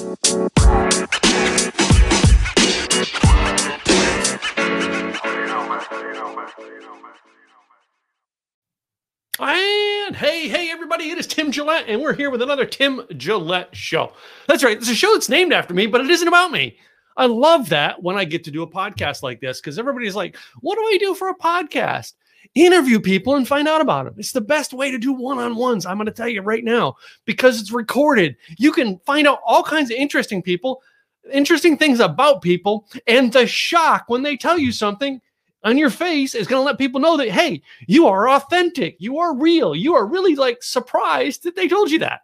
And hey, hey, everybody, it is Tim Gillette, and we're here with another Tim Gillette show. That's right, it's a show that's named after me, but it isn't about me. I love that when I get to do a podcast like this because everybody's like, what do I do for a podcast? Interview people and find out about them. It's the best way to do one on ones. I'm going to tell you right now because it's recorded. You can find out all kinds of interesting people, interesting things about people, and the shock when they tell you something on your face is going to let people know that hey you are authentic you are real you are really like surprised that they told you that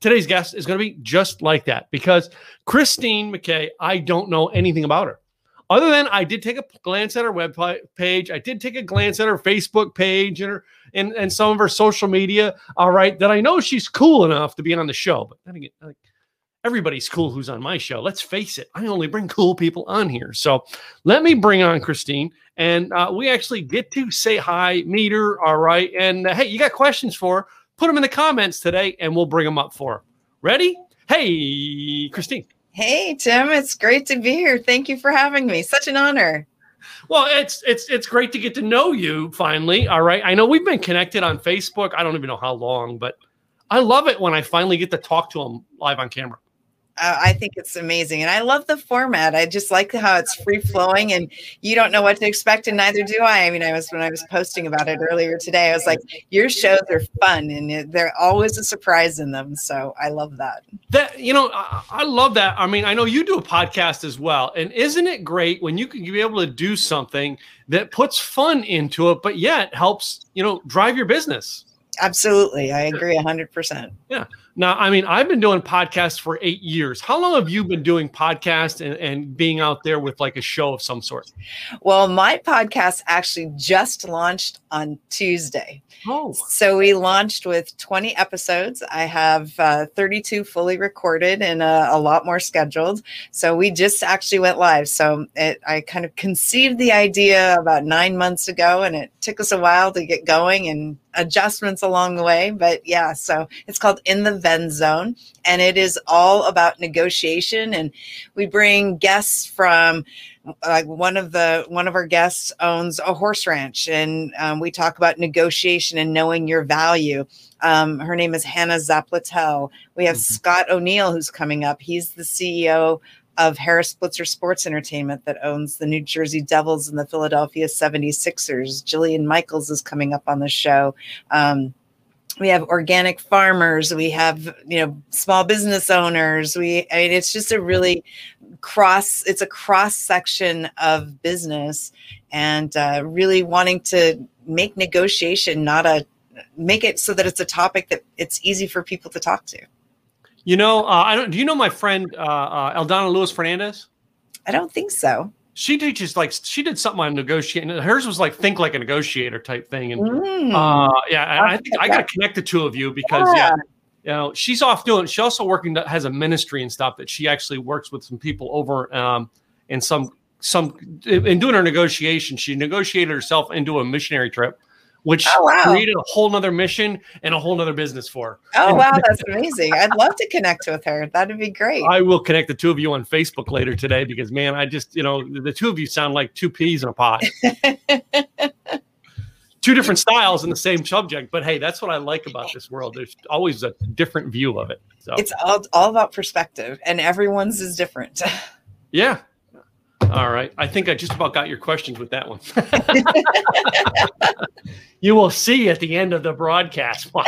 today's guest is going to be just like that because christine mckay i don't know anything about her other than i did take a glance at her web page i did take a glance at her facebook page and her and, and some of her social media all right that i know she's cool enough to be on the show but then again like everybody's cool who's on my show. Let's face it, I only bring cool people on here. So let me bring on Christine, and uh, we actually get to say hi, meet her. All right. And uh, hey, you got questions for her? Put them in the comments today, and we'll bring them up for her. Ready? Hey, Christine. Hey, Tim. It's great to be here. Thank you for having me. Such an honor. Well, it's it's it's great to get to know you finally. All right. I know we've been connected on Facebook. I don't even know how long, but I love it when I finally get to talk to them live on camera uh, I think it's amazing. And I love the format. I just like how it's free flowing and you don't know what to expect, and neither do I. I mean, I was when I was posting about it earlier today, I was like, your shows are fun and they're always a surprise in them. So I love that. That, you know, I, I love that. I mean, I know you do a podcast as well. And isn't it great when you can be able to do something that puts fun into it, but yet helps, you know, drive your business? Absolutely. I agree 100%. Yeah. Now, I mean, I've been doing podcasts for eight years. How long have you been doing podcasts and, and being out there with like a show of some sort? Well, my podcast actually just launched on Tuesday. Oh. So we launched with 20 episodes. I have uh, 32 fully recorded and a, a, lot more scheduled. So we just actually went live. So it, I kind of conceived the idea about nine months ago, and it took us a while to get going and adjustments along the way. But yeah, so it's called In the Venn Zone, and it is all about negotiation. And we bring guests from like one of the one of our guests owns a horse ranch and um, we talk about negotiation and knowing your value. Um, her name is hannah zaplatel we have mm-hmm. scott o'neill who's coming up. He's the ceo of harris blitzer sports entertainment that owns the new jersey devils and the philadelphia 76ers jillian michaels is coming up on the show. Um, we have organic farmers we have you know small business owners we i mean it's just a really cross it's a cross section of business and uh, really wanting to make negotiation not a make it so that it's a topic that it's easy for people to talk to. You know uh, i don't do you know my friend uh, uh eldana lewis fernandez? I don't think so she teaches like she did something on negotiating. Hers was like think like a negotiator type thing, and mm. uh, yeah, I think I got to connect the two of you because yeah. yeah. you know she's off doing. She also working has a ministry and stuff that she actually works with some people over um, in some some in doing her negotiation. She negotiated herself into a missionary trip which oh, wow. created a whole nother mission and a whole nother business for her. Oh, wow. That's amazing. I'd love to connect with her. That'd be great. I will connect the two of you on Facebook later today because, man, I just, you know, the two of you sound like two peas in a pot. two different styles in the same subject. But hey, that's what I like about this world. There's always a different view of it. So it's all, all about perspective, and everyone's is different. yeah. All right. I think I just about got your questions with that one. you will see at the end of the broadcast. All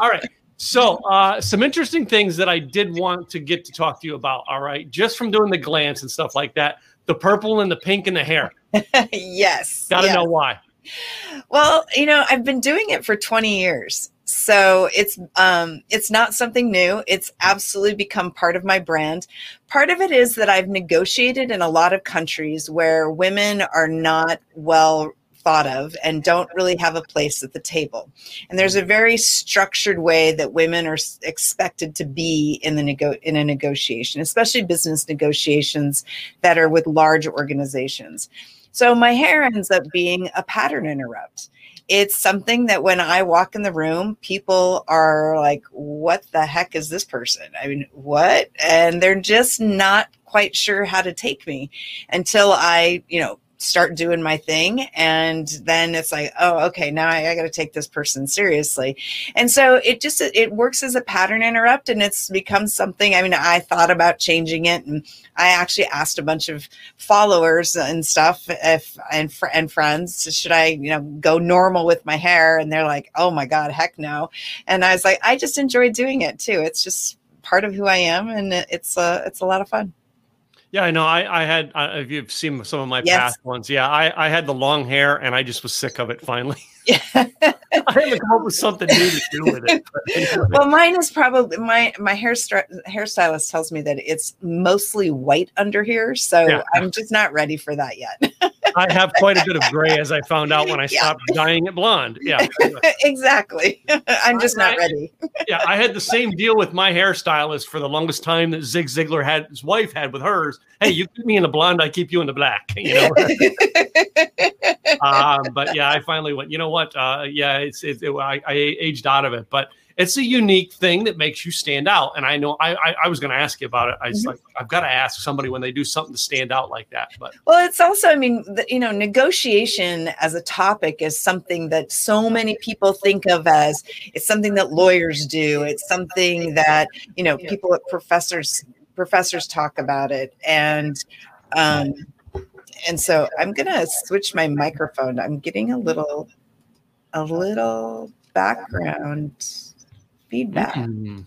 right. So, uh, some interesting things that I did want to get to talk to you about. All right. Just from doing the glance and stuff like that, the purple and the pink in the hair. yes. Got to yes. know why. Well, you know, I've been doing it for 20 years so it's um it's not something new. It's absolutely become part of my brand. Part of it is that i've negotiated in a lot of countries where women are not well thought of and don't really have a place at the table. And there's a very structured way that women are expected to be in the nego- in a negotiation especially business negotiations that are with large organizations. So my hair ends up being a pattern interrupt it's something that when I walk in the room, people are like, what the heck is this person? I mean, what? And they're just not quite sure how to take me until I, you know, start doing my thing. And then it's like oh okay now i, I got to take this person seriously. And so it just it works as a pattern interrupt and it's become something i mean i thought about changing it and i actually asked a bunch of followers and stuff if and, and friends should i you know go normal with my hair? And they're like oh my god heck no. And i was like i just enjoy doing it too. It's just part of who i am and it's a it's a lot of fun yeah, I know. I, I had, uh, if you've seen some of my yes. past ones, yeah, I, I had the long hair and I just was sick of it finally. Yeah. I had to come up with something new to do with it. Anyway. Well, mine is probably my my hair hairstylist tells me that it's mostly white under here, so yeah. I'm just not ready for that yet. I have quite a bit of gray, as I found out when I stopped yeah. dyeing it blonde. Yeah, exactly. I'm just not ready. yeah, I had the same deal with my hairstylist for the longest time that Zig Ziglar had his wife had with hers. Hey, you keep me in the blonde, I keep you in the black. You know. um, but yeah, I finally went. You know what? Uh, yeah, it's it, it I, I aged out of it, but it's a unique thing that makes you stand out. And I know I I, I was going to ask you about it. I was mm-hmm. like, I've got to ask somebody when they do something to stand out like that. But well, it's also, I mean, the, you know, negotiation as a topic is something that so many people think of as it's something that lawyers do. It's something that you know people professors professors talk about it and. Um, and so I'm gonna switch my microphone. I'm getting a little, a little background feedback. Mm-hmm.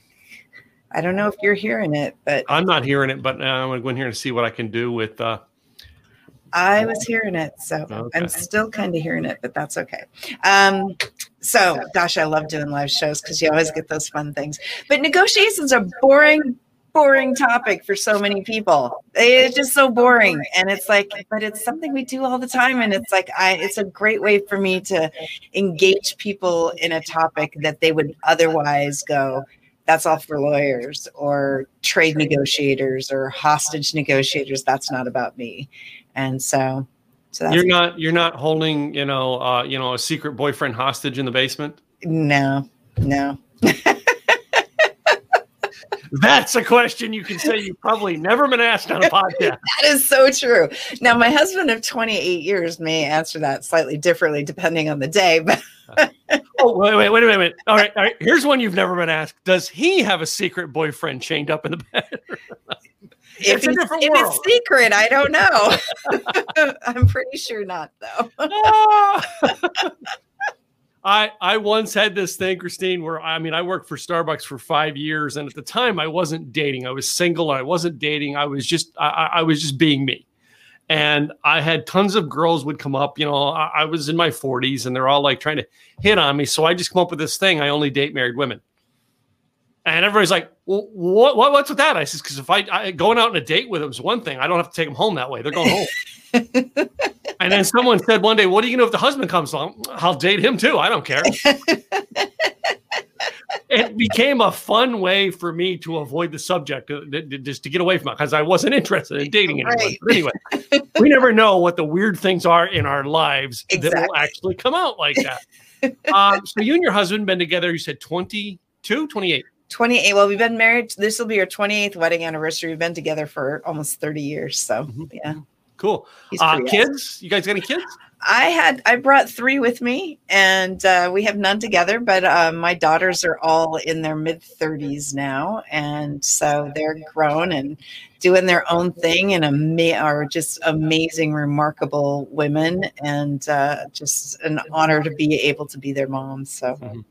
I don't know if you're hearing it, but I'm not hearing it. But I'm going to go in here and see what I can do with. Uh, I was hearing it, so okay. I'm still kind of hearing it, but that's okay. Um, so, gosh, I love doing live shows because you always get those fun things. But negotiations are boring, boring topic for so many people. It's just so boring, and it's like, but it's something we do all the time, and it's like, I, it's a great way for me to engage people in a topic that they would otherwise go. That's all for lawyers or trade negotiators or hostage negotiators. That's not about me. And so, so you're not you're not holding you know uh, you know a secret boyfriend hostage in the basement. No, no. That's a question you can say you've probably never been asked on a podcast. that is so true. Now, my husband of 28 years may answer that slightly differently depending on the day, but. oh, wait, wait, wait a minute. All right, all right. Here's one you've never been asked. Does he have a secret boyfriend chained up in the bed? if, it's, if it's secret, I don't know. I'm pretty sure not, though. Ah! I I once had this thing, Christine, where I mean I worked for Starbucks for five years, and at the time I wasn't dating. I was single. I wasn't dating. I was just I, I was just being me. And I had tons of girls would come up. You know, I, I was in my 40s, and they're all like trying to hit on me. So I just come up with this thing. I only date married women. And everybody's like, well, what, what, what's with that? I says, because if I, I, going out on a date with them is one thing. I don't have to take them home that way. They're going home. and then someone said one day, what are you going to do if the husband comes along? I'll date him too. I don't care. it became a fun way for me to avoid the subject, uh, just to get away from it, because I wasn't interested in dating anyone. Right. But anyway, we never know what the weird things are in our lives exactly. that will actually come out like that. Um, so you and your husband been together, you said 22, 28? 28 well we've been married this will be our 28th wedding anniversary we've been together for almost 30 years so mm-hmm. yeah cool. Uh, kids? You guys got any kids? I had i brought three with me and uh, we have none together but uh, my daughters are all in their mid 30s now and so they're grown and doing their own thing and ama- are just amazing remarkable women and uh, just an honor to be able to be their mom so. Mm-hmm.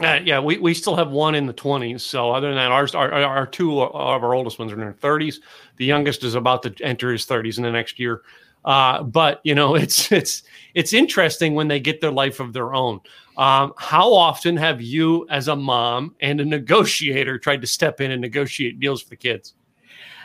Uh, yeah, we, we still have one in the 20s. So other than that, ours our, our two of our oldest ones are in their 30s. The youngest is about to enter his 30s in the next year. Uh, but you know, it's it's it's interesting when they get their life of their own. Um, how often have you, as a mom and a negotiator, tried to step in and negotiate deals for the kids?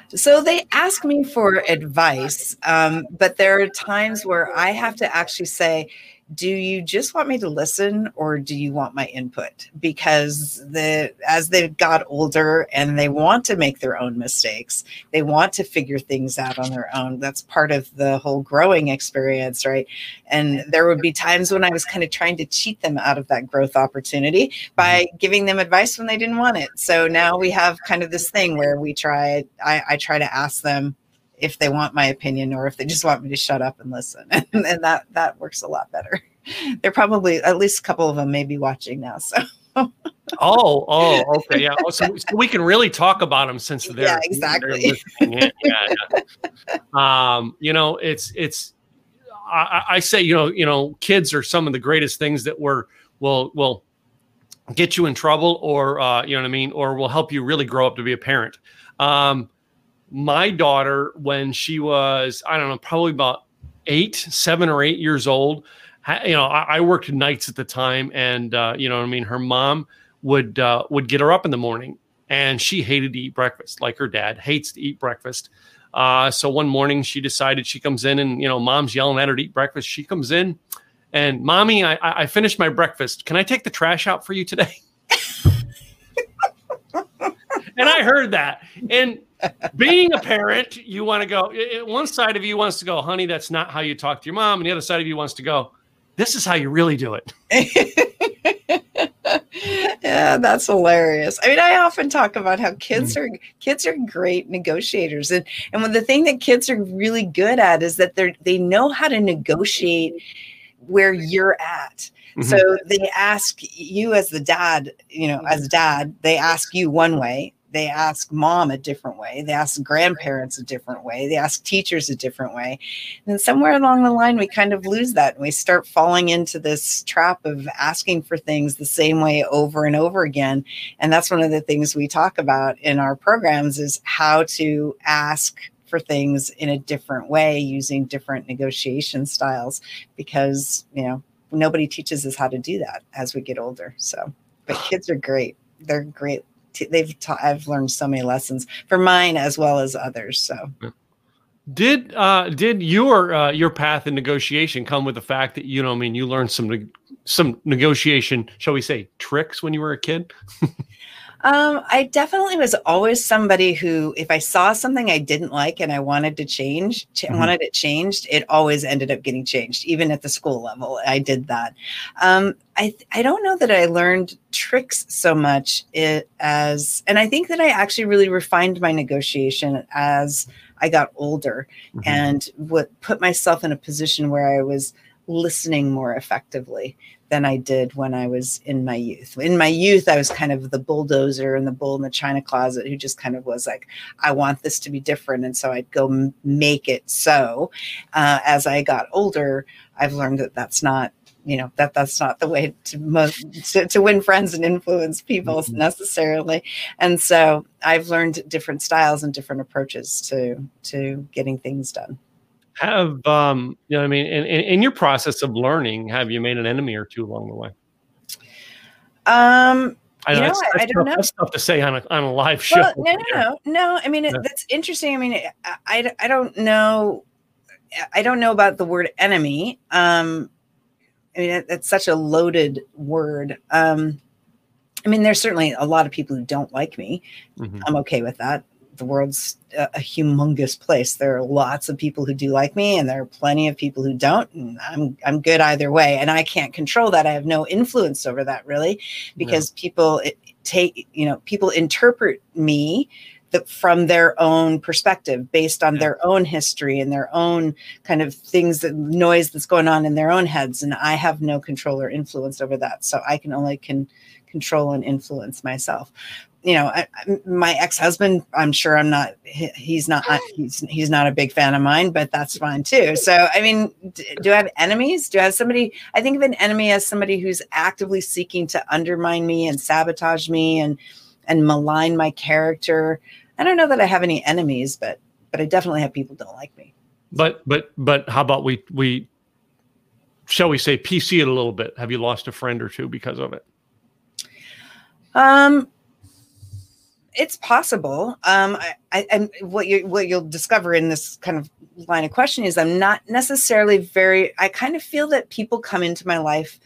So they ask me for advice, um, but there are times where I have to actually say, do you just want me to listen or do you want my input? Because the as they got older and they want to make their own mistakes they want to figure things out on their own. That's part of the whole growing experience right? And there would be times when i was kind of trying to cheat them out of that growth opportunity by mm-hmm. giving them advice when they didn't want it. So now we have kind of this thing where we try i, I try to ask them if they want my opinion or if they just want me to shut up and listen. And, and that that works a lot better. They're probably at least a couple of them may be watching now. So oh, oh, okay, yeah. Oh, so, so, we can really talk about them since they're yeah, exactly. They're yeah, yeah, Um, you know, it's it's. I, I, say, you know, you know, kids are some of the greatest things that were will will get you in trouble, or uh, you know what I mean, or will help you really grow up to be a parent. Um, my daughter, when she was, I don't know, probably about eight, seven or eight years old, you know, I, I worked nights at the time, and uh, you know, I mean, her mom would uh, would get her up in the morning, and she hated to eat breakfast, like her dad hates to eat breakfast. Uh, so one morning she decided she comes in, and you know, mom's yelling at her to eat breakfast. She comes in, and mommy, I, I finished my breakfast. Can I take the trash out for you today? and I heard that, and being a parent, you want to go. One side of you wants to go, honey, that's not how you talk to your mom, and the other side of you wants to go, this is how you really do it. yeah, that's hilarious. I mean, I often talk about how kids mm-hmm. are kids are great negotiators, and and when the thing that kids are really good at is that they they know how to negotiate where you're at. Mm-hmm. So they ask you as the dad, you know, as dad, they ask you one way, they ask mom a different way they ask grandparents a different way they ask teachers a different way. And somewhere along the line we kind of lose that and we start falling into this trap of asking for things the same way over and over again. And that's one of the things we talk about in our programs is how to ask for things in a different way using different negotiation styles because you know nobody teaches us how to do that as we get older. So but kids are great. They're great they've taught I've learned so many lessons for mine as well as others. So did uh did your uh your path in negotiation come with the fact that you know I mean you learned some some negotiation, shall we say, tricks when you were a kid? Um, I definitely was always somebody who, if I saw something I didn't like and I wanted to change, ch- mm-hmm. wanted it changed, it always ended up getting changed. Even at the school level, I did that. Um, I I don't know that I learned tricks so much it, as, and I think that I actually really refined my negotiation as I got older mm-hmm. and would put myself in a position where I was listening more effectively than I did when I was in my youth. In my youth, I was kind of the bulldozer and the bull in the china closet who just kind of was like, I want this to be different. And so I'd go m- make it so. Uh, as I got older, I've learned that that's not you know that that's not the way to, mo- to, to win friends and influence people mm-hmm. necessarily and so i've learned different styles and different approaches to to getting things done have um you know i mean in, in, in, your process of learning have you made an enemy or two along the way um I, know, that's, that's I, don't tough, know. That's tough to say on a on a live show. Well, no, no, no, no. I mean, yeah. that's interesting. I mean, I, I, I don't know. I don't know about the word enemy. Um, I mean, it, it's such a loaded word. Um, I mean, there's certainly a lot of people who don't like me. Mm-hmm. I'm okay with that the world's a, a, humongous place. There are lots of people who do like me, and there are plenty of people who don't. And I'm I'm good either way, and I can't control that. I have no influence over that really, because no. people take you know people interpret me from their own perspective based on yeah. their own history and their own kind of things that noise that's going on in their own heads and i have no control or influence over that so i can only can control and influence myself you know, I, my ex-husband, I'm sure I'm not, he's not, he's, he's not a big fan of mine, but that's fine too. So, I mean, do I have enemies? Do I have somebody, I think of an enemy as somebody who's actively seeking to undermine me and sabotage me and, and malign my character. I don't know that I have any enemies, but, but I definitely have people don't like me. But, but, but how about we, we, shall we say PC it a little bit? Have you lost a friend or two because of it? Um, it's possible. Um, I, I, and what you what you'll discover in this kind of line of questioning is I'm not necessarily very. I kind of feel that people come into my life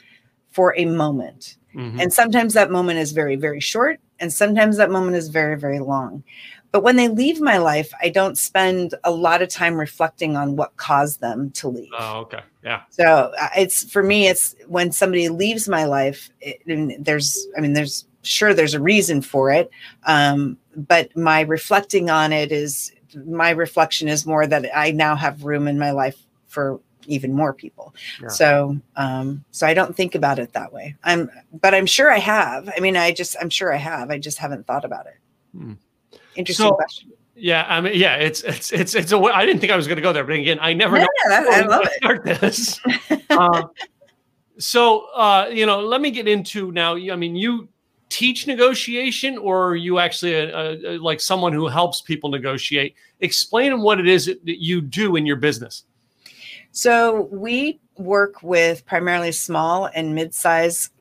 for a moment, mm-hmm. and sometimes that moment is very very short, and sometimes that moment is very very long. But when they leave my life, I don't spend a lot of time reflecting on what caused them to leave. Oh, okay. Yeah. So uh, it's for me, it's when somebody leaves my life, it, and there's, I mean, there's sure there's a reason for it. Um, but my reflecting on it is my reflection is more that I now have room in my life for even more people. Yeah. So, um, so I don't think about it that way. I'm, but I'm sure I have. I mean, I just, I'm sure I have. I just haven't thought about it. Hmm. Interesting so, question. Yeah, I mean, yeah, it's it's it's it's a. I didn't think I was going to go there, but again, I never yeah, know. I love it. Start this. uh, so, uh, you know, let me get into now. I mean, you teach negotiation, or are you actually a, a, like someone who helps people negotiate? Explain what it is that you do in your business. So we work with primarily small and mid-sized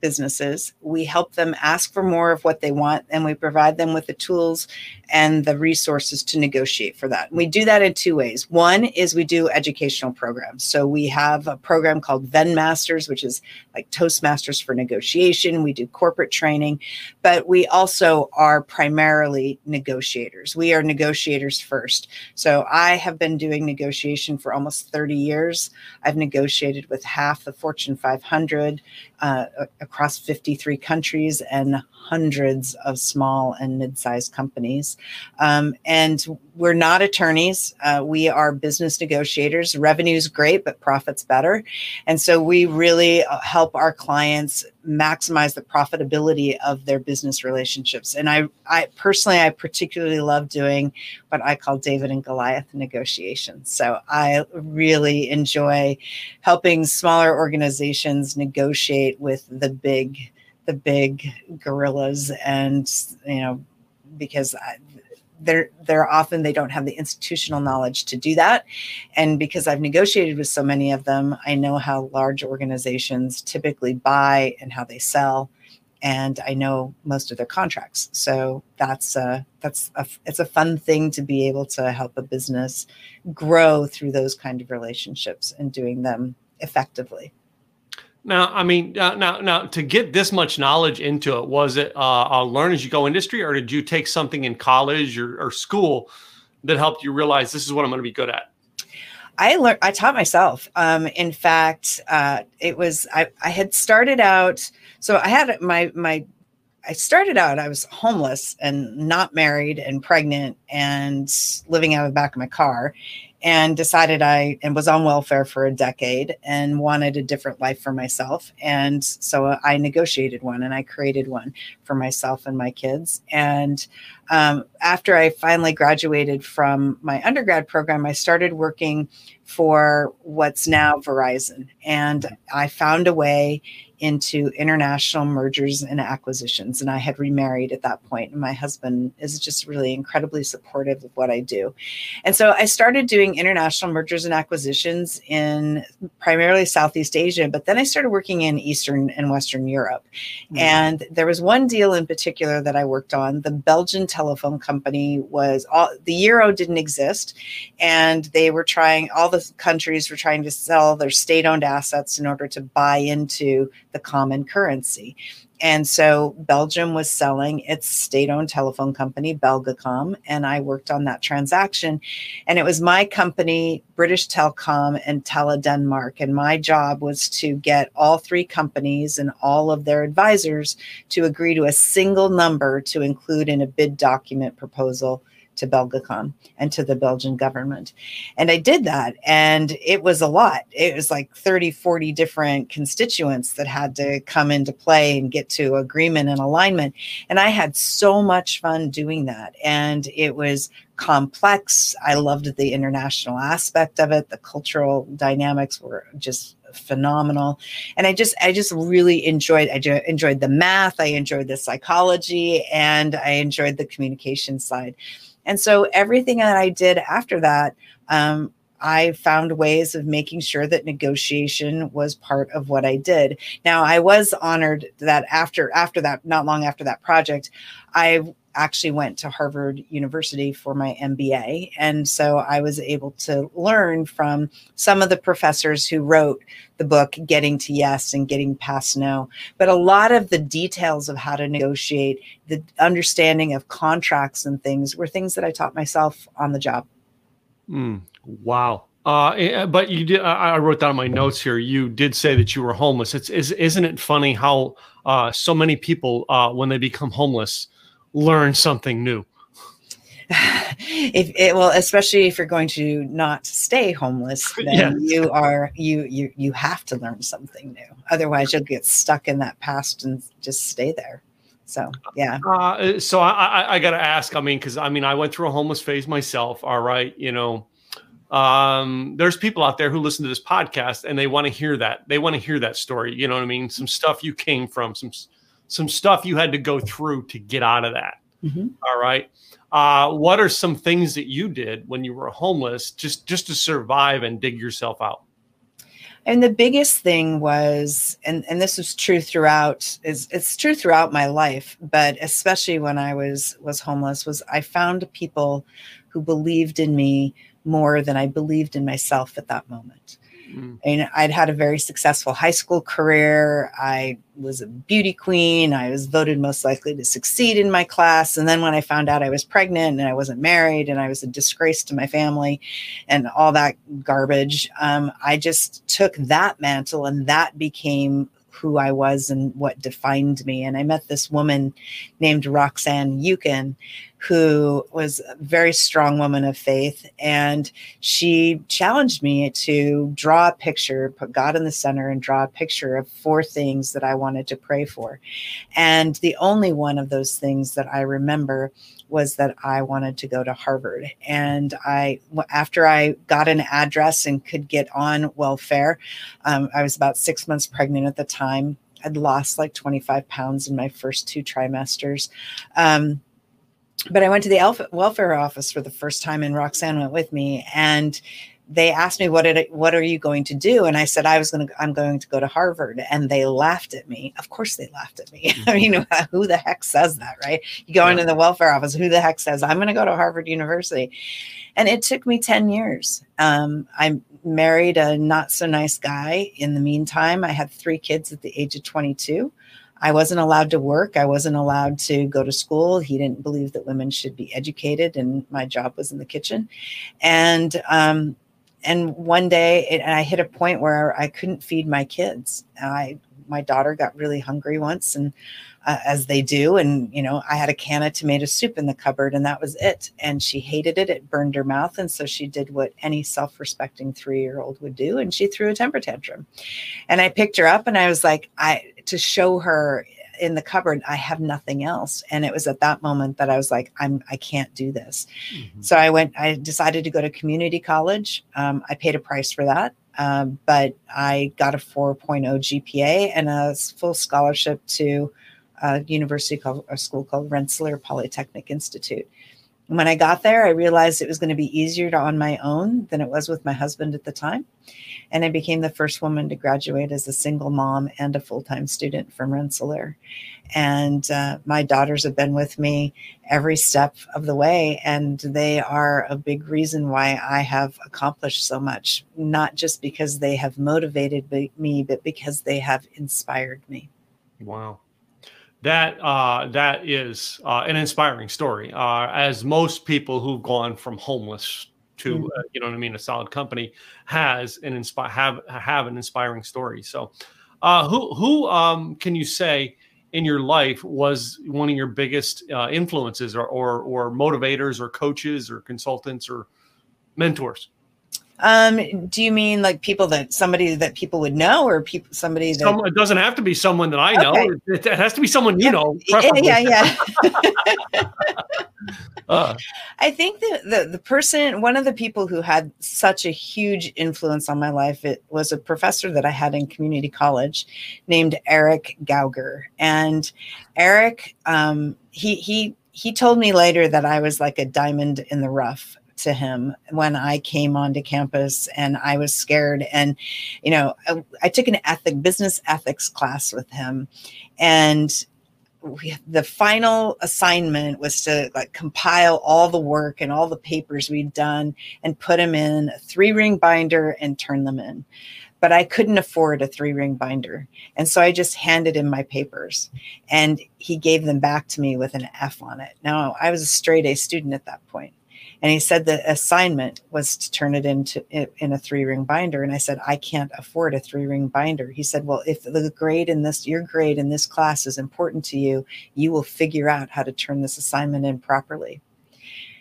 businesses. We help them ask for more of what they want, and we provide them with the tools and the resources to negotiate for that. We do that in two ways. One is we do educational programs. So we have a program called Venn Masters, which is like Toastmasters for negotiation. We do corporate training, but we also are primarily negotiators. We are negotiators first. So I have been doing negotiation for almost 30 years. I've negotiated negotiated with half the Fortune 500 uh, across 53 countries and hundreds of small and mid-sized companies. Um, and we're not attorneys. Uh, we are business negotiators. Revenue's great, but profit's better. And so we really uh, help our clients maximize the profitability of their business relationships. And I, I personally, I particularly love doing what I call David and Goliath negotiations. So I really enjoy helping smaller organizations negotiate with the big the big gorillas and you know because they're they're often they don't have the institutional knowledge to do that. And because i've negotiated with so many of them i know how large organizations typically buy and how they sell. And i know most of their contracts. So that's a, that's a, it's a fun thing to be able to help a business grow through those kind of relationships and doing them effectively now, I mean, uh, now, now to get this much knowledge into it, was it uh, a learn as you go industry, or did you take something in college or, or school that helped you realize this is what I'm going to be good at? I learned. I taught myself. Um, in fact, uh, it was I, I had started out. So I had my my. I started out. I was homeless and not married and pregnant and living out of the back of my car, and decided I and was on welfare for a decade and wanted a different life for myself. And so I negotiated one and I created one for myself and my kids. And um, after I finally graduated from my undergrad program, I started working for what's now Verizon. And I found a way into international mergers and acquisitions. And I had remarried at that point, and my husband is just really incredibly supportive of what I do. And so I started doing international mergers and acquisitions in primarily Southeast Asia, but then I started working in Eastern and Western Europe. Mm-hmm. And there was one deal in particular that I worked on. The Belgian telephone company was all the euro didn't exist, and they were trying, all the countries were trying to sell their state owned assets in order to buy into the common currency. And so Belgium was selling its state owned telephone company, Belgacom, and I worked on that transaction. And it was my company, British Telecom, and Tele Denmark. And my job was to get all three companies and all of their advisors to agree to a single number to include in a bid document proposal to Belgacom and to the Belgian government. And I did that. And it was a lot. It was like 30, 40 different constituents that had to come into play and get to agreement and alignment. And I had so much fun doing that. And it was complex. I loved the international aspect of it. The cultural dynamics were just phenomenal and i just i just really enjoyed i enjoyed the math i enjoyed the psychology and i enjoyed the communication side and so everything that I did after that, um, I found ways of making sure that negotiation was part of what I did. Now, I was honored that after after that, not long after that project, I actually went to Harvard University for my MBA. And so I was able to learn from some of the professors who wrote the book, Getting to Yes and Getting Past No. But a lot of the details of how to negotiate, the understanding of contracts and things were things that I taught myself on the job. Mm, wow. Uh, eh, but you did. I wrote down my notes here. You did say that you were homeless. It's is, isn't it funny how uh, so many people, uh, when they become homeless, learn something new. if it well especially if you're going to not stay homeless then yeah. you are you you you have to learn something new. Otherwise you'll get stuck in that past and just stay there. So yeah. Uh, so i i, I gotta ask i mean because i mean i went through a homeless phase myself all right you know. Um there's people out there who listen to this podcast and they want to hear that they want to hear that story you know what i mean? Some stuff you came from some some stuff you had to go through to get out of that. Mm-hmm. All right. Uh, what are some things that you did when you were homeless just just to survive and dig yourself out? And the biggest thing was, and, and this was true throughout, is it's true throughout my life, but especially when I was was homeless, was I found people who believed in me more than I believed in myself at that moment. Mm. And I'd had a very successful high school career. I was a beauty queen. I was voted most likely to succeed in my class. And then when I found out I was pregnant and I wasn't married and I was a disgrace to my family and all that garbage, um, I just took that mantle and that became who I was and what defined me. And I met this woman named Roxanne Eucken, who was a very strong woman of faith. And she challenged me to draw a picture, put God in the center, and draw a picture of four things that I wanted to pray for. And the only one of those things that I remember was that I wanted to go to Harvard. And I, after I got an address and could get on welfare, um, I was about six months pregnant at the time. I'd lost like 25 pounds in my first two trimesters. Um, but I went to the welfare office for the first time, and Roxanne went with me. And they asked me what it, what are you going to do? And i said i was going to i'm going to go to harvard. And they laughed at me. Of course they laughed at me. I mean who the heck says that right? You go yeah. into the welfare office who the heck says i'm going to go to harvard university. And it took me 10 years. Um, i married a not so nice guy in the meantime. I had three kids at the age of 22 I wasn't allowed to work. I wasn't allowed to go to school. He didn't believe that women should be educated, and my job was in the kitchen. And um, and one day it, and I hit a point where I couldn't feed my kids. I my daughter got really hungry once and uh, as they do and you know I had a can of tomato soup in the cupboard and that was it and she hated it it burned her mouth and so she did what any self-respecting 3-year-old would do and she threw a temper tantrum. And I picked her up and I was like I to show her in the cupboard i have nothing else. And it was at that moment that i was like i'm i can't do this. Mm-hmm. so i went i decided to go to community college. Um, i paid a price for that. Um, but i got a 4.0 gpa and a full scholarship to a university called a school called rensselaer polytechnic institute when I got there, I realized it was going to be easier to on my own than it was with my husband at the time. And I became the first woman to graduate as a single mom and a full time student from Rensselaer. And uh, my daughters have been with me every step of the way. And they are a big reason why I have accomplished so much, not just because they have motivated me, but because they have inspired me. Wow that uh, that is uh, an inspiring story. Uh, as most people who've gone from homeless to mm-hmm. Uh, you know what I mean, a solid company has an inspire have have an inspiring story. So, uh, who who um, can you say in your life was one of your biggest uh, influences or, or or motivators or coaches or consultants or mentors? Um, do you mean like people that somebody that people would know, or people somebody that Some, it doesn't have to be someone that I know. Okay. It, it, has to be someone you yeah. know. Yeah, yeah. yeah. uh. I think that the the person, one of the people who had such a huge influence on my life, it was a professor that I had in community college, named Eric Gauger, and Eric, um, he he he told me later that I was like a diamond in the rough to him when I came onto campus and I was scared. And, you know, I, I took an ethic business ethics class with him. And we, the final assignment was to like compile all the work and all the papers we'd done and put them in a three ring binder and turn them in but I couldn't afford a three ring binder. And so I just handed him my papers and he gave them back to me with an F on it. Now, I was a straight A student at that point. And he said the assignment was to turn it into in a three ring binder. And I said, I can't afford a three ring binder. He said, Well, if the grade in this, your grade in this class is important to you, you will figure out how to turn this assignment in properly.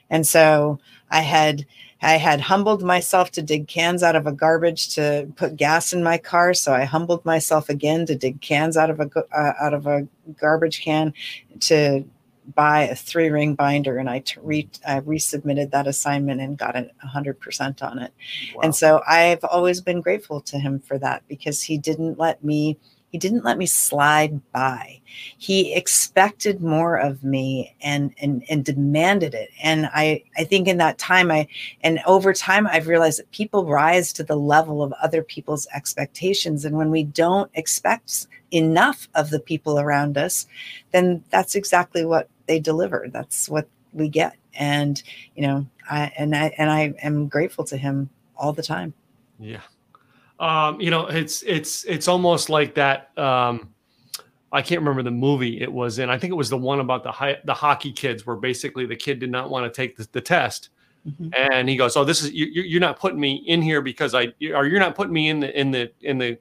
And so I had I had humbled myself to dig cans out of a garbage to put gas in my car. So I humbled myself again to dig cans out of a uh, out of a garbage can to buy a three ring binder, and I, t- re- I resubmitted that assignment and got a hundred percent on it. Wow. And so I've always been grateful to him for that because he didn't let me he didn't let me slide by he expected more of me and and and demanded it and i i think in that time i and over time i've realized that people rise to the level of other people's expectations and when we don't expect enough of the people around us then that's exactly what they deliver that's what we get and you know i and i and i am grateful to him all the time yeah um, you know, it's it's it's almost like that. Um, I can't remember the movie it was in. I think it was the one about the high, the hockey kids, where basically the kid did not want to take the, the test, mm-hmm. and he goes, "Oh, this is you, you're not putting me in here because I, or you're not putting me in the in the in the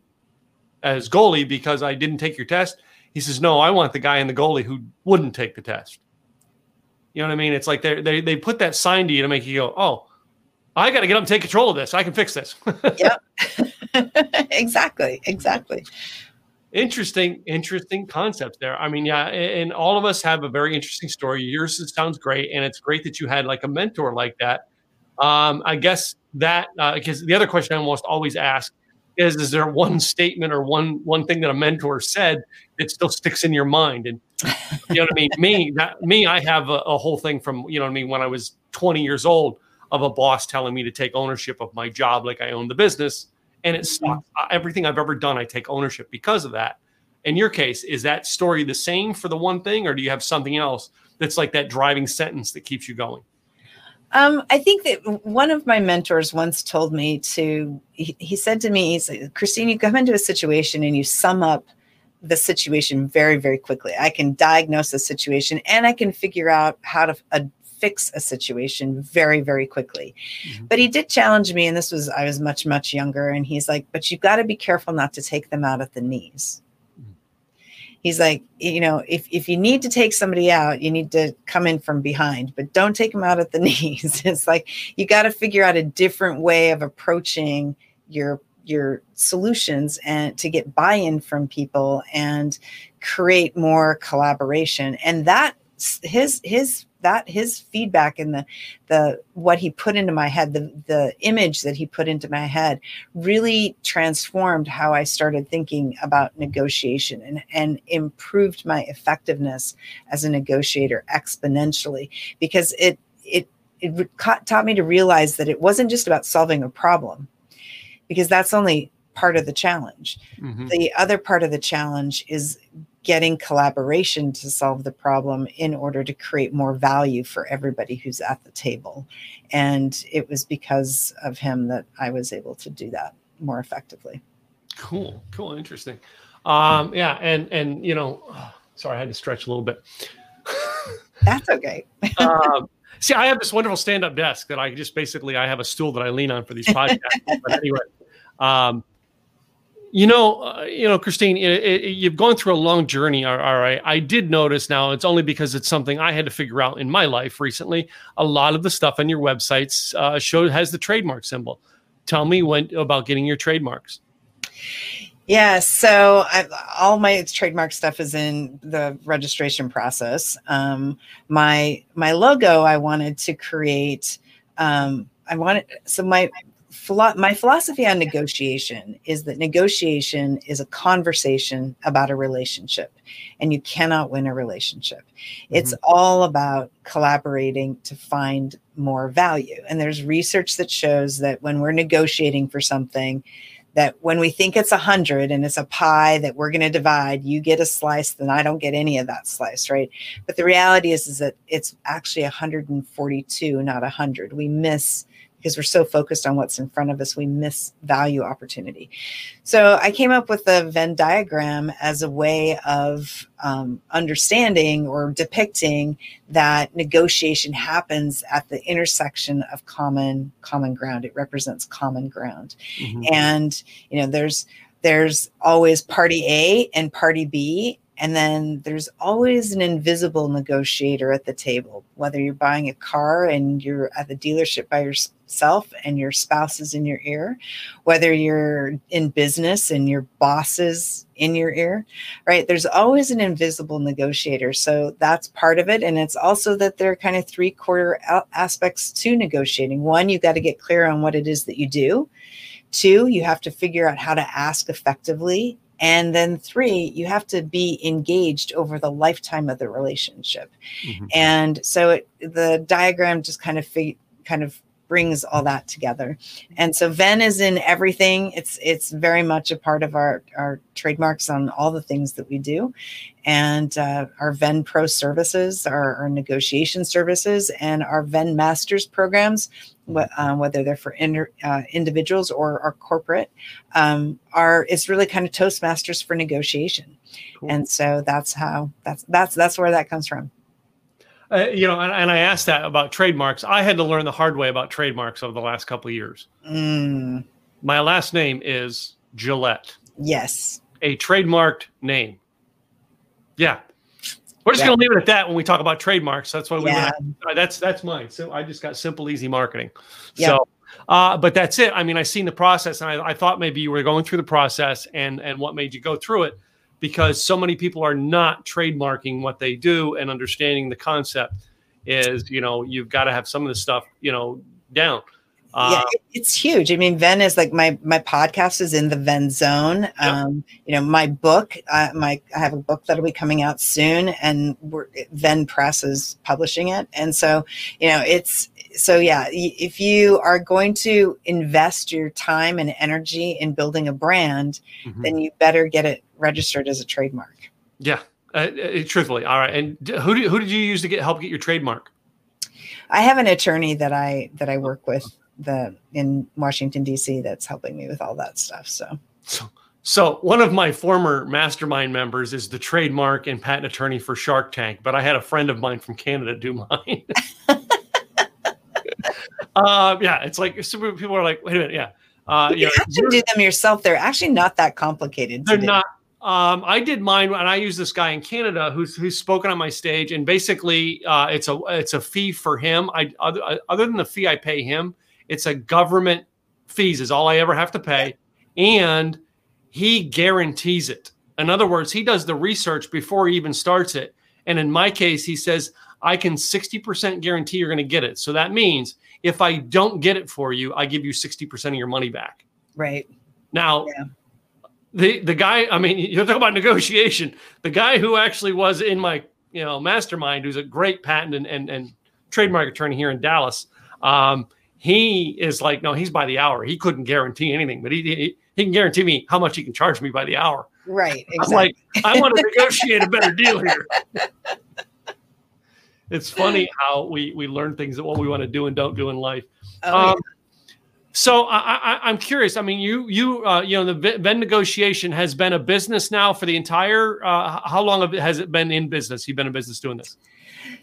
as goalie because I didn't take your test." He says, "No, I want the guy in the goalie who wouldn't take the test." You know what I mean? It's like they they they put that sign to you to make you go, "Oh, I got to get up and take control of this. I can fix this." yep. exactly. Exactly. Interesting, interesting concept there. I mean, yeah, and all of us have a very interesting story. Yours sounds great, and it's great that you had like a mentor like that. Um, I guess that because uh, the other question I almost always ask is: Is there one statement or one one thing that a mentor said that still sticks in your mind? And you know what I mean? me, that me, I have a, a whole thing from you know what I mean when I was 20 years old of a boss telling me to take ownership of my job like I own the business and it mm-hmm. Everything I've ever done, I take ownership because of that. In your case, is that story the same for the one thing, or do you have something else that's like that driving sentence that keeps you going? Um, I think that one of my mentors once told me to, he, he said to me, he said, Christine, you come into a situation and you sum up the situation very, very quickly. I can diagnose the situation and I can figure out how to uh, fix a situation very, very quickly. Mm-hmm. But he did challenge me, and this was, I was much, much younger. And he's like, but you've got to be careful not to take them out at the knees. He's like, you know, if, if you need to take somebody out, you need to come in from behind, but don't take them out at the knees. it's like you got to figure out a different way of approaching your your solutions and to get buy-in from people and create more collaboration and that his his that his feedback and the the what he put into my head the the image that he put into my head really transformed how i started thinking about negotiation and and improved my effectiveness as a negotiator exponentially because it it it taught me to realize that it wasn't just about solving a problem because that's only part of the challenge mm-hmm. the other part of the challenge is getting collaboration to solve the problem in order to create more value for everybody who's at the table. And it was because of him that I was able to do that more effectively. Cool, cool, interesting. Um, yeah, and and you know, sorry, I had to stretch a little bit. That's okay. um, see, I have this wonderful stand-up desk that I just basically I have a stool that I lean on for these podcasts. but anyway, um, you know, uh, you know, Christine, it, it, you've gone through a long journey. All right, I did notice now. It's only because it's something I had to figure out in my life recently. A lot of the stuff on your websites uh, show has the trademark symbol. Tell me when about getting your trademarks. Yeah, so I, all my trademark stuff is in the registration process. Um, my my logo, I wanted to create. Um, I wanted so my philo- my philosophy on negotiation is that negotiation is a conversation about a relationship and you cannot win a relationship mm-hmm. it's all about collaborating to find more value and there's research that shows that when we're negotiating for something that when we think it's a hundred and it's a pie that we're going to divide, you get a slice, then I don't get any of that slice, right? But the reality is, is that it's actually 142, not a hundred. We miss because we're so focused on what's in front of us, we miss value opportunity. So I came up with the Venn diagram as a way of um, understanding or depicting that negotiation happens at the intersection of common common ground. It represents common ground, mm-hmm. and you know there's there's always party A and party B, and then there's always an invisible negotiator at the table, whether you're buying a car and you're at the dealership by yourself and your spouse is in your ear, whether you're in business and your boss is in your ear, right? There's always an invisible negotiator. So that's part of it. And it's also that there are kind of three quarter aspects to negotiating. One, you got to get clear on what it is that you do. Two, you have to figure out how to ask effectively and then three, you have to be engaged over the lifetime of the relationship. Mm-hmm. And so it, the diagram just kind of fig- kind of brings all that together. And so Venn is in everything. It's it's very much a part of our our trademarks on all the things that we do, and uh, our Venn Pro services, our, our negotiation services, and our Venn Masters programs. Uh, whether they're for uh, individuals or, or corporate, um, are it's really kind of Toastmasters for negotiation, cool. and so that's how that's that's that's where that comes from. Uh, you know, and, and, I asked that about trademarks. I had to learn the hard way about trademarks over the last couple of years. Mm. My last name is Gillette. Yes. A trademarked name. Yeah. We're just yeah. going to leave it at that when we talk about trademarks. That's why we yeah. went. That's that's mine. So I just got simple, easy marketing. Yeah. So, uh, but that's it. I mean, I seen the process, and I, I thought maybe you were going through the process, and and what made you go through it because so many people are not trademarking what they do and understanding the concept is you know you've got to have some of the stuff you know down yeah, uh, it's huge. I mean, Venn is like my my podcast is in the Venn zone. Yep. Um, you know, my book, uh, my I have a book that'll be coming out soon, and we're, Venn Press is publishing it, and so you know, it's so yeah. If you are going to invest your time and energy in building a brand, mm-hmm. then you better get it registered as a trademark. Yeah, uh, uh, truthfully, all right. And who did, who did you use to get help get your trademark? I have an attorney that I that I work with the in Washington D.C. that's helping me with all that stuff. So. so. So one of my former mastermind members is the trademark and patent attorney for Shark Tank, but I had a friend of mine from Canada do mine. uh, yeah, it's like people are like, wait a minute, yeah. Uh, you, you know, have to do them yourself. They're actually not that complicated. They're not. Um, I did mine, and I use this guy in Canada who's who's spoken on my stage, and basically, uh, it's a it's a fee for him. I other, other than the fee I pay him, it's a government fees is all I ever have to pay, and he guarantees it. In other words, he does the research before he even starts it. And in my case, he says I can 60% guarantee you're going to get it. So that means if I don't get it for you, I give you 60% of your money back. Right. Now, yeah the the guy i mean you're talking about negotiation the guy who actually was in my you know mastermind who's a great patent and and, and trademark attorney here in dallas um, he is like no he's by the hour he couldn't guarantee anything but he, he, he can guarantee me how much he can charge me by the hour right exactly. i'm like i want to negotiate a better deal here it's funny how we we learn things that what we want to do and don't do in life oh, um, yeah. So I, am curious. I mean, you you uh, you know the Venn negotiation has been a business now for the entire. Uh, how long has it been in business? You've been in business doing this.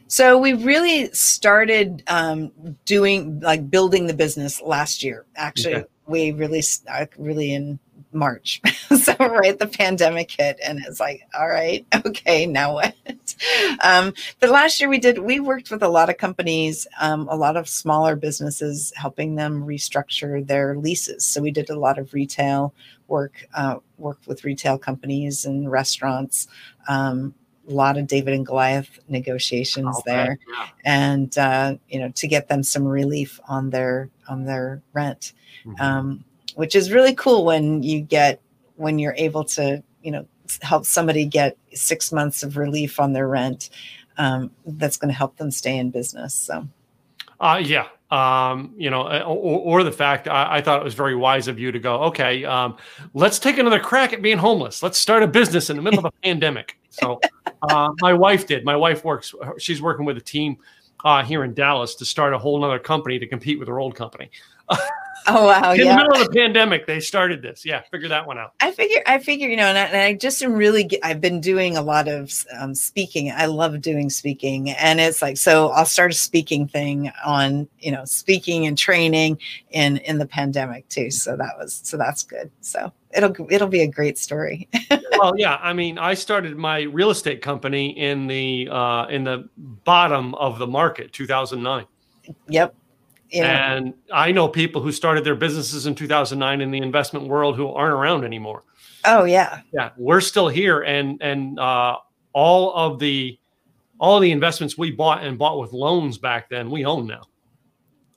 So we really started um, doing like building the business last year. Actually, okay. we really uh, really in March. so right, the pandemic hit, and it's like, all right, okay, now what? um, but last year we did. We worked with a lot of companies, um, a lot of smaller businesses, helping them restructure their leases. So we did a lot of retail work, uh, worked with retail companies and restaurants. Um, a lot of David and Goliath negotiations okay, there, yeah. and uh, you know to get them some relief on their on their rent. Mm-hmm. Um, which is really cool when you get when you're able to you know help somebody get six months of relief on their rent um, that's going to help them stay in business so uh, yeah um, you know, uh, or, or the fact I, I, thought it was very wise of you to go, okay, um, let's take another crack at being homeless. Let's start a business in the middle of a pandemic. So uh, my wife did. My wife works, she's working with a team uh, here in Dallas to start a whole other company to compete with her old company. Oh wow! In yeah. the middle of the pandemic, they started this. Yeah, figure that one out. I figure, I figure, you know, and I, and I just am really. I've been doing a lot of um, speaking. I love doing speaking, and it's like so. I'll start a speaking thing on, you know, speaking and training in in the pandemic too. So that was so that's good. So it'll it'll be a great story. well, yeah. I mean, I started my real estate company in the uh, in the bottom of the market, 2009. Yep. Yeah. And I know people who started their businesses in 2009 in the investment world who aren't around anymore. Oh yeah. Yeah, we're still here and and uh, all of the all of the investments we bought and bought with loans back then, we own now.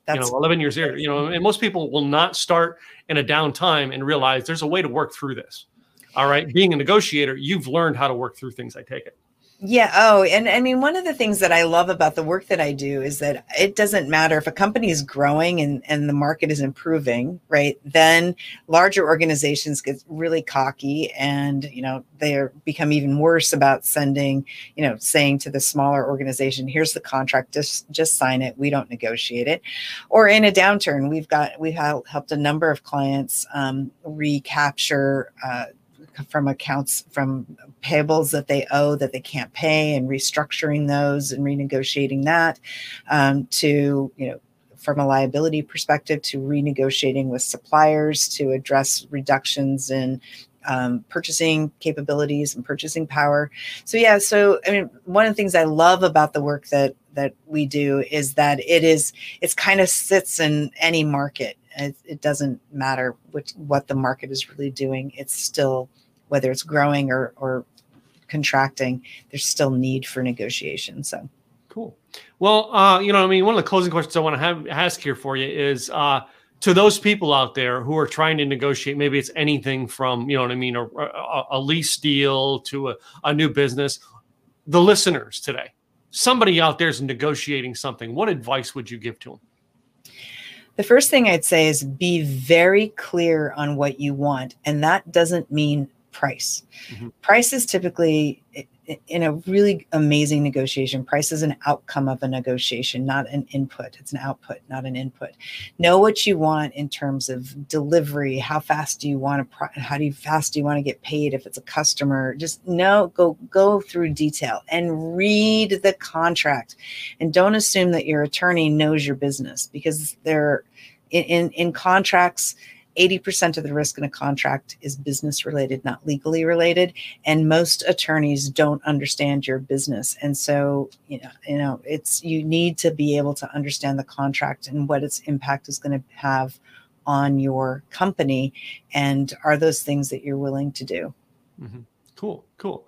That's you know, 11 years later, you know, and most people will not start in a down time and realize there's a way to work through this. All right. Being a negotiator, you've learned how to work through things, I take it. Yeah. Oh, and I mean, one of the things that I love about the work that I do is that it doesn't matter if a company is growing and, and the market is improving, right? Then larger organizations get really cocky and, you know, they become even worse about sending, you know, saying to the smaller organization, here's the contract, just, just sign it. We don't negotiate it. Or in a downturn, we've got, we've helped a number of clients um, recapture, uh, from accounts from payables that they owe that they can't pay and restructuring those and renegotiating that um, to you know from a liability perspective to renegotiating with suppliers to address reductions in um, purchasing capabilities and purchasing power. So yeah, so I mean, one of the things I love about the work that that we do is that it is it's kind of sits in any market. It, it doesn't matter which what the market is really doing. It's still whether it's growing or or contracting, there's still need for negotiation. So cool. Well, uh, you know, I mean, one of the closing questions I want to have ask here for you is uh, to those people out there who are trying to negotiate. Maybe it's anything from you know what I mean, a, a, a lease deal to a, a new business. The listeners today, somebody out there is negotiating something. What advice would you give to them? The first thing I'd say is be very clear on what you want. And that doesn't mean price. Mm-hmm. Price is typically in a really amazing negotiation. Price is an outcome of a negotiation, not an input. It's an output, not an input. Know what you want in terms of delivery. How fast do you want to? How do you fast do you want to get paid if it's a customer? Just know, go go through detail and read the contract, and don't assume that your attorney knows your business because they're in, in, in contracts 80% of the risk in a contract is business related, not legally related. And most attorneys don't understand your business. And so, you know, you know, it's you need to be able to understand the contract and what its impact is going to have on your company. And are those things that you're willing to do? Mm-hmm. Cool, cool.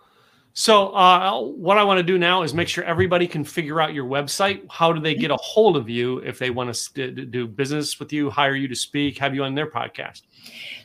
So, uh, what I want to do now is make sure everybody can figure out your website. How do they get a hold of you if they want to do business with you, hire you to speak, have you on their podcast?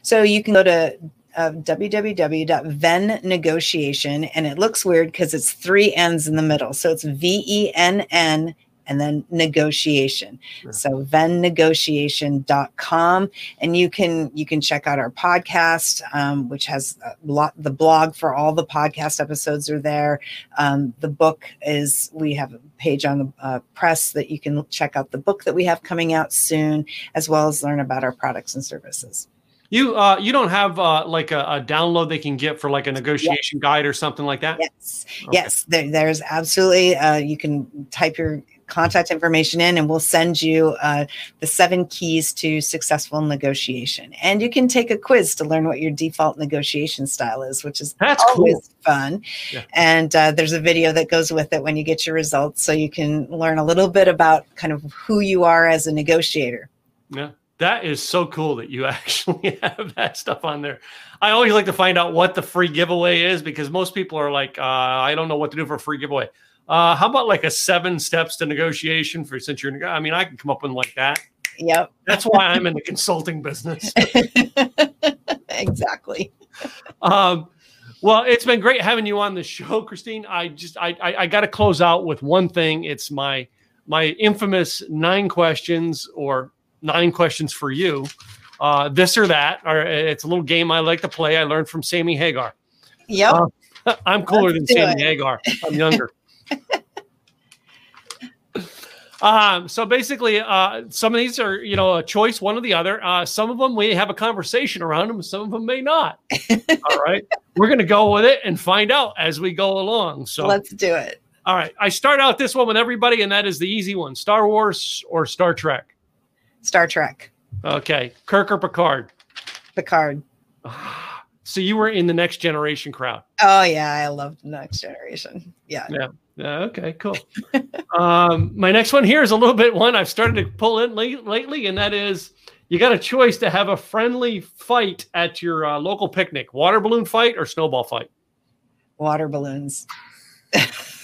So, you can go to uh, www.venn and it looks weird because it's three N's in the middle. So, it's V E N N and then negotiation. Sure. So vennegotiation.com. And you can you can check out our podcast, um, which has a lot the blog for all the podcast episodes are there. Um, the book is we have a page on the uh, press that you can check out the book that we have coming out soon, as well as learn about our products and services. You uh, you don't have uh, like a, a, download they can get for like a negotiation guide or something like that. Yes, okay. yes. There, there's absolutely. Uh, you can type your contact information in and we'll send you uh, the seven keys to successful negotiation. And you can take a quiz to learn what your default negotiation style is, which is That's always cool. fun. Yeah. And uh, there's a video that goes with it when you get your results. So you can learn a little bit about kind of who you are as a negotiator. Yeah. That is so cool that you actually have that stuff on there. I always like to find out what the free giveaway is because most people are like, uh, I don't know what to do for a free giveaway. Uh, how about like a seven steps to negotiation for since you're, I mean, I can come up with like that. Yep. That's why I'm in the consulting business. exactly. Um, well, it's been great having you on the show, Christine. I just, I, I, I got to close out with one thing. It's my, my infamous nine questions or nine questions for you. Uh, this or that, or it's a little game I like to play. I learned from Sammy Hagar. Yep. Uh, I'm cooler Let's than Sammy it. Hagar. I'm younger. um, so basically, uh, some of these are, you know, a choice, one or the other. Uh, some of them we have a conversation around them, some of them may not. All right. We're going to go with it and find out as we go along. So, Let's do it. all right. I start out this one with everybody, and that is the easy one Star Wars or Star Trek. Star Trek. Okay. Kirk or Picard. Picard. So you were in the next generation crowd. Oh yeah, I love the next generation. Yeah. Yeah. Okay, cool. um, my next one here is a little bit one I've started to pull in late, lately, and that is you got a choice to have a friendly fight at your uh, local picnic water balloon fight or snowball fight. Water balloons.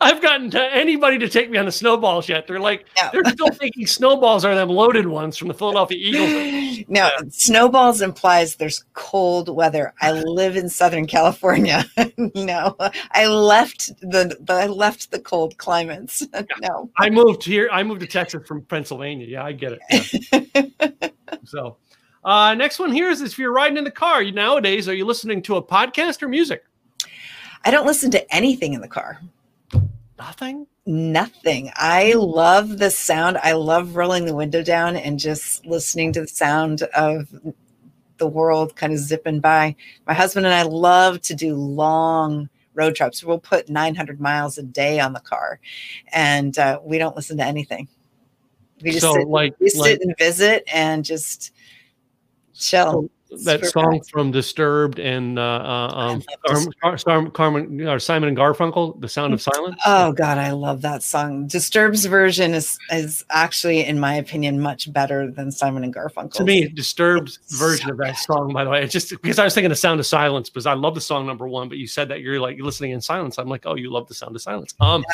I've gotten to anybody to take me on the snowballs yet. They're like, Yeah. they're still thinking snowballs are them loaded ones from the Philadelphia Eagles. No, snowballs implies there's cold weather. I live in Southern California. no, I left the, the I left the cold climates. no. I moved here. I moved to Texas from Pennsylvania. Yeah, I get it. Yeah. so, uh, next one here is if you're riding in the car you, nowadays, are you listening to a podcast or music? I don't listen to anything in the car. Nothing. Nothing. I love the sound. I love rolling the window down and just listening to the sound of the world kind of zipping by. My husband and I love to do long road trips. We'll put 900 miles a day on the car, and uh, we don't listen to anything. We just So, sit, like- we sit like- and visit and just chill. That Super song from Disturbed and uh, uh, um, I love Car- Car- Carmen or Simon and Garfunkel, "The Sound of Silence." Oh God, I love that song. Disturbed's version is is actually, in my opinion, much better than Simon and Garfunkel. to me, Disturbed's It's version so of that good. song, by the way, it's just because I was thinking "The Sound of Silence" because I love the song number one, but you said that you're like you're listening in silence. I'm like, oh, you love the Sound of Silence. Um,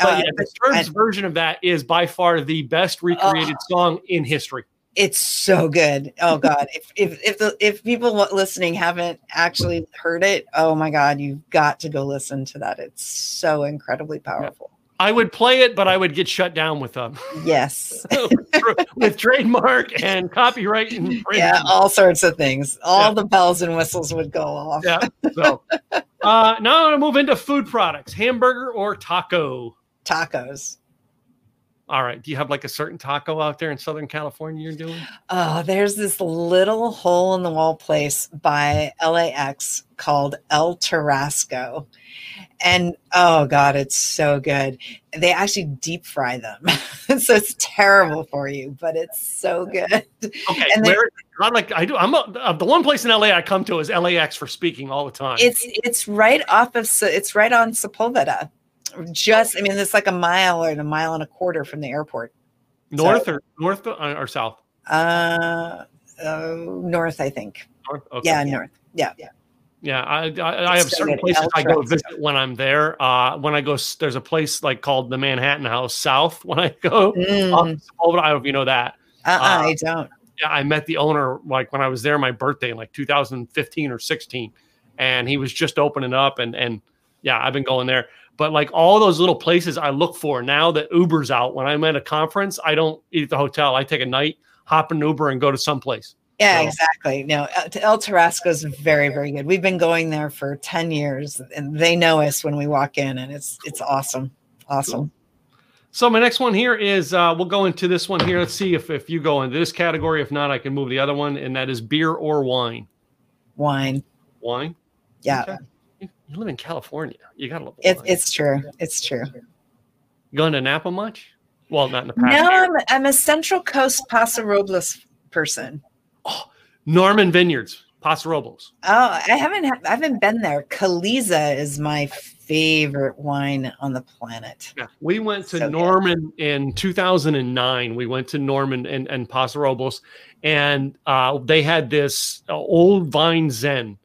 but Uh, yeah, Disturbed's version of that is by far the best recreated song in history. It's so good. Oh God, if if if the if people listening haven't actually heard it, oh my God, you've got to go listen to that. It's so incredibly powerful. I would play it, but I would get shut down with them. Yes, with trademark and copyright and yeah, all sorts of things. All Yeah. the bells and whistles would go off. yeah. So uh, now I'm going to move into food products: hamburger or taco. Tacos. All right. Do you have like a certain taco out there in Southern California you're doing? Oh, there's this little hole in the wall place by LAX called El Tarasco. And oh God, it's so good. They actually deep fry them. so it's terrible for you, but it's so good. Okay. And where, I like I do. I'm a, uh, the one place in LA I come to is LAX for speaking all the time. It's it's right off of it's right on Sepulveda. Just I mean, it's like a mile or a mile and a quarter from the airport. north or north or, or south. Uh, uh north, I think. North. Okay. Yeah, north. Yeah. Yeah, I I, I have certain places I go visit when I'm there. Uh, when I go, there's a place like called the Manhattan House South. When I go, Mm, I don't know if you know that. uh-uh, uh, I don't. yeah, I met the owner like when I was there, my birthday in like 2015 or 16, and he was just opening up, and and yeah, I've been going there. But like all those little places I look for now that Uber's out. When I'm at a conference, I don't eat at the hotel. I take a night, hop an Uber, and go to someplace. Yeah, So- exactly. No, El- El Tarasco is very, very good. We've been going there for 10 years and they know us when we walk in and it's it's awesome. Awesome. So my next one here is uh, we'll go into this one here. Let's see if if you go into this category. If not, I can move the other one, and that is beer or wine. Wine. Wine. Yeah. Okay. You, you live in California. You gotta love It, it's true. It's true. going to Napa much? Well, not in the past. No. I'm, I'm a Central Coast Paso Robles person. Norman Vineyards, Paso Robles. Oh, I haven't ha- I haven't been there. Caliza is my favorite wine on the planet. Yeah, we went to So good. Norman in 2009. We went to Norman and, and Paso Robles, and uh, they had this uh, old vine Zin.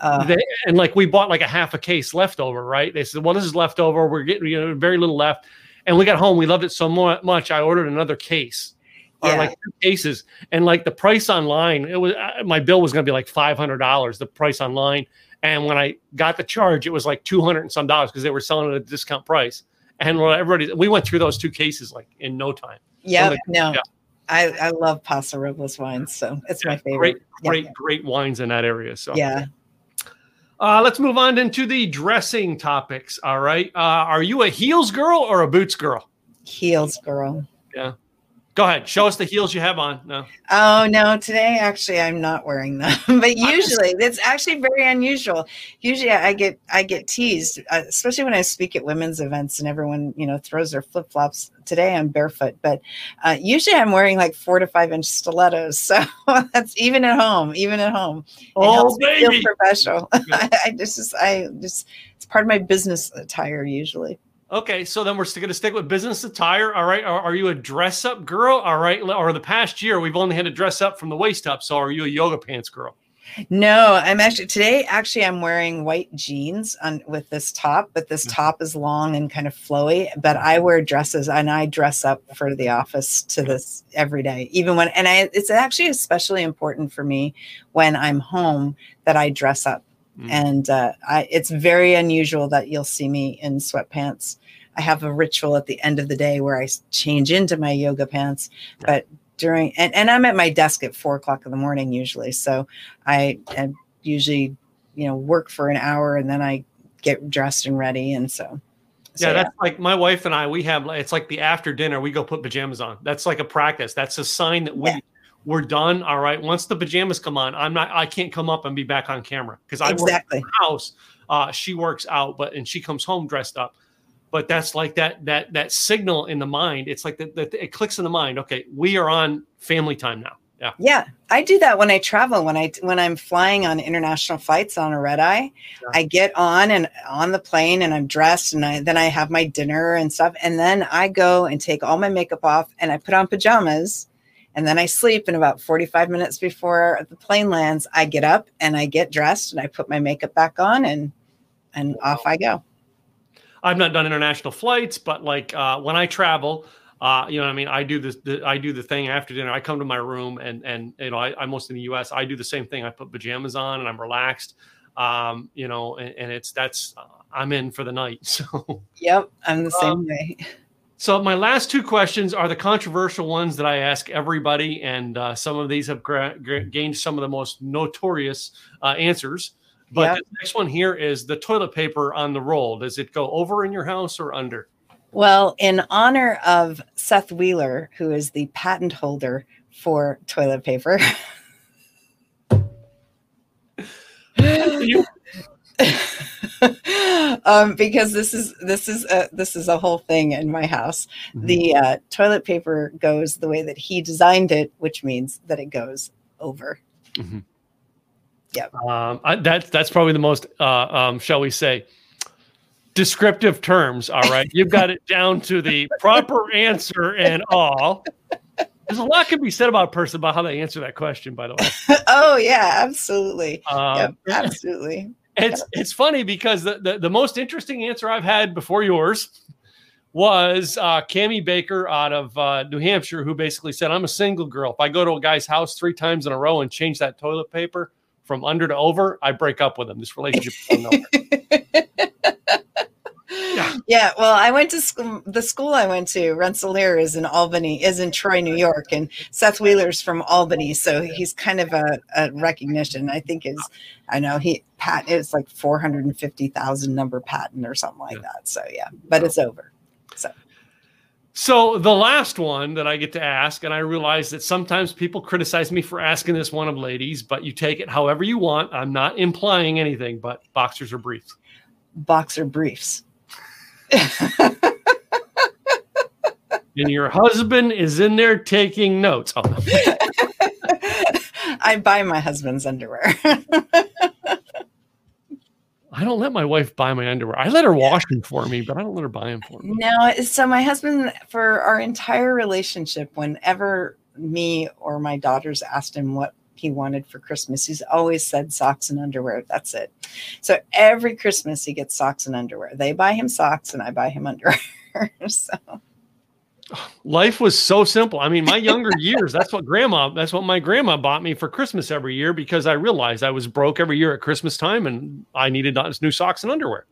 Uh. They, and like we bought like a half a case leftover, right? They said, "Well, this is leftover. We're getting you know very little left." And we got home. We loved it so much. I ordered another case, or like two cases. And like the price online, it was uh, my bill was going to be like five hundred dollars. The price online, and when I got the charge, it was like two hundred and some dollars because they were selling it at a discount price. and everybody we went through those two cases like in no time. Yeah, like- no. yeah. I, I love Paso Robles wines, so it's my favorite. Great, Yeah, great, great wines in that area. So Yeah. Uh, let's move on into the dressing topics. All right. Uh, are you a heels girl or a boots girl? Heels girl. Go ahead. Show us the heels you have on. No. Oh no, today actually I'm not wearing them. but usually it's actually very unusual. Usually I get I get teased, uh, especially when I speak at women's events and everyone you know throws their flip flops. Today I'm barefoot, but uh, usually I'm wearing like four to five inch stilettos. So that's even at home, even at home. It Oh, me feel professional. I just I just it's part of my business attire usually. Okay. So then we're going to stick with business attire. All right. Are, are you a dress up girl? All right. Or the past year, we've only had to dress up from the waist up. So are you a yoga pants girl? No, I'm actually today. Actually, I'm wearing white jeans on with this top, but this Mhm. top is long and kind of flowy. But I wear dresses and I dress up for the office to this every day, even when. And I, it's actually especially important for me when I'm home that I dress up. Mm. And uh, I, it's very unusual that you'll see me in sweatpants. I have a ritual at the end of the day where I change into my yoga pants, Yeah. but during and, and I'm at my desk at four o'clock in the morning usually. So I, I usually, you know, work for an hour and then I get dressed and ready. And so, so, yeah, that's like my wife and I. We have it's like the after dinner. We go put pajamas on. That's like a practice. That's a sign that we Yeah. we're done. All right. Once the pajamas come on, I'm not. I can't come up and be back on camera because I work exactly. in the house. Uh, she works out, but and she comes home dressed up. But that's like that that that signal in the mind. It's like that that it clicks in the mind. Okay, we are on family time now. Yeah. Yeah, I do that when I travel. When I when I'm flying on international flights on a red eye, Yeah. I get on and on the plane and I'm dressed and I then I have my dinner and stuff and then I go and take all my makeup off and I put on pajamas and then I sleep and about 45 minutes before the plane lands, I get up and I get dressed and I put my makeup back on and and off I go. I've not done international flights, but like uh, when I travel, uh, you know, what I mean, I do this. The, I do the thing after dinner. I come to my room, and and you know, I, I'm mostly in the U.S. I do the same thing. I put pajamas on, and I'm relaxed. Um, you know, and, and it's that's uh, I'm in for the night. So, Yep, I'm the same Um, way. so my last two questions are the controversial ones that I ask everybody, and uh, some of these have gra- gra- gained some of the most notorious uh, answers. But Yep. the next one here is the toilet paper on the roll. Does it go over in your house or under? Well, in honor of Seth Wheeler, who is the patent holder for toilet paper. Um, because this is this is a, this is a whole thing in my house. Mm-hmm. The uh, toilet paper goes the way that he designed it, which means that it goes over. Um, I, that's that's probably the most, uh, um, shall we say, descriptive terms. All right, you've got it down to the proper answer and all. There's a lot can be said about a person about how they answer that question. By the way, oh yeah, absolutely. um, yep, absolutely. it's it's funny because the, the the most interesting answer I've had before yours was uh, Cami Baker out of uh, New Hampshire, who basically said, "I'm a single girl. If I go to a guy's house three times in a row and change that toilet paper from under to over, I break up with him. This relationship is going. Yeah. Yeah, well, I went to school. The school I went to, Rensselaer, is in Albany, is in Troy, New York, and Seth Wheeler's from Albany, so he's kind of a, a recognition. I think is, I know he pat it's like four hundred and fifty thousand number patent or something like Yeah. that. So yeah, but it's over. So the last one that I get to ask, and I realize that sometimes people criticize me for asking this one of ladies, but you take it however you want. I'm not implying anything, but boxers or briefs. Boxer briefs. And your husband is in there taking notes. Oh, I buy my husband's underwear. I don't let my wife buy my underwear. I let her wash them for me, but I don't let her buy them for me. No, so my husband, for our entire relationship, whenever me or my daughters asked him what he wanted for Christmas, he's always said socks and underwear. That's it. So every Christmas he gets socks and underwear. They buy him socks and I buy him underwear. so Life was so simple. I mean, my younger years, that's what grandma, that's what my grandma bought me for Christmas every year because I realized I was broke every year at Christmas time and I needed new socks and underwear.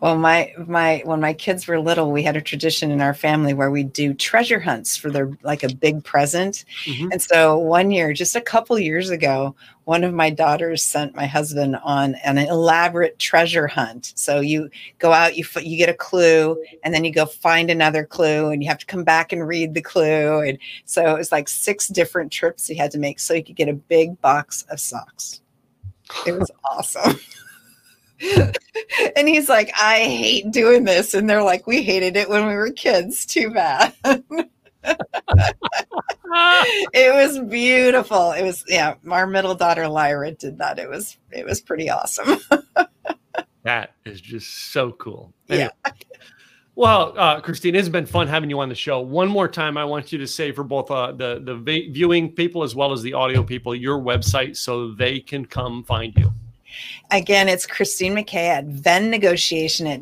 Well, my my when my kids were little, we had a tradition in our family where we do treasure hunts for their like a big present. Mm-hmm. And so one year, just a couple years ago, one of my daughters sent my husband on an elaborate treasure hunt. So you go out, you you get a clue, and then you go find another clue, and you have to come back and read the clue. And so it was like six different trips he had to make so he could get a big box of socks. It was awesome. and he's like, I hate doing this. And they're like, we hated it when we were kids. Too bad. it was beautiful. It was, yeah, our middle daughter Lyra did that. It was, it was pretty awesome. that is just so cool. Anyway. Yeah. Well, uh, Christine, it's been fun having you on the show. One more time, I want you to say for both uh, the the viewing people as well as the audio people your website so they can come find you. Again, it's Christine McKay at Venn Negotiation at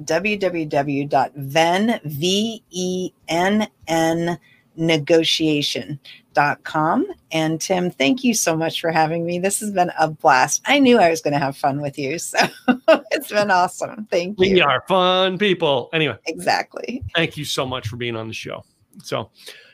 V-E-N-N, negotiation.com. And Tim, thank you so much for having me. This has been a blast. I knew I was going to have fun with you. So it's been awesome. Thank you. We are fun people. Anyway. Exactly. Thank you so much for being on the show. So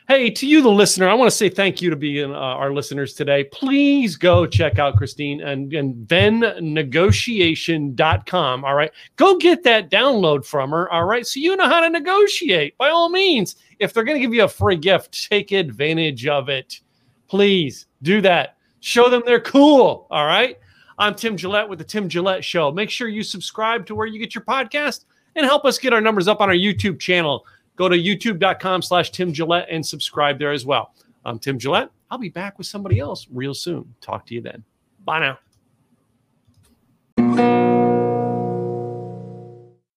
Hey, to you, the listener, I want to say thank you to being uh, our listeners today. Please go check out Christine and, and vennegotiation.com. All right. Go get that download from her. All right. So you know how to negotiate. By all means, if they're going to give you a free gift, take advantage of it. Please do that. Show them they're cool. All right. I'm Tim Gillette with the Tim Gillette Show. Make sure you subscribe to where you get your podcast and help us get our numbers up on our YouTube channel. Go to youtube.com slash Tim Gillette and subscribe there as well. I'm Tim Gillette. I'll be back with somebody else real soon. Talk to you then. Bye now.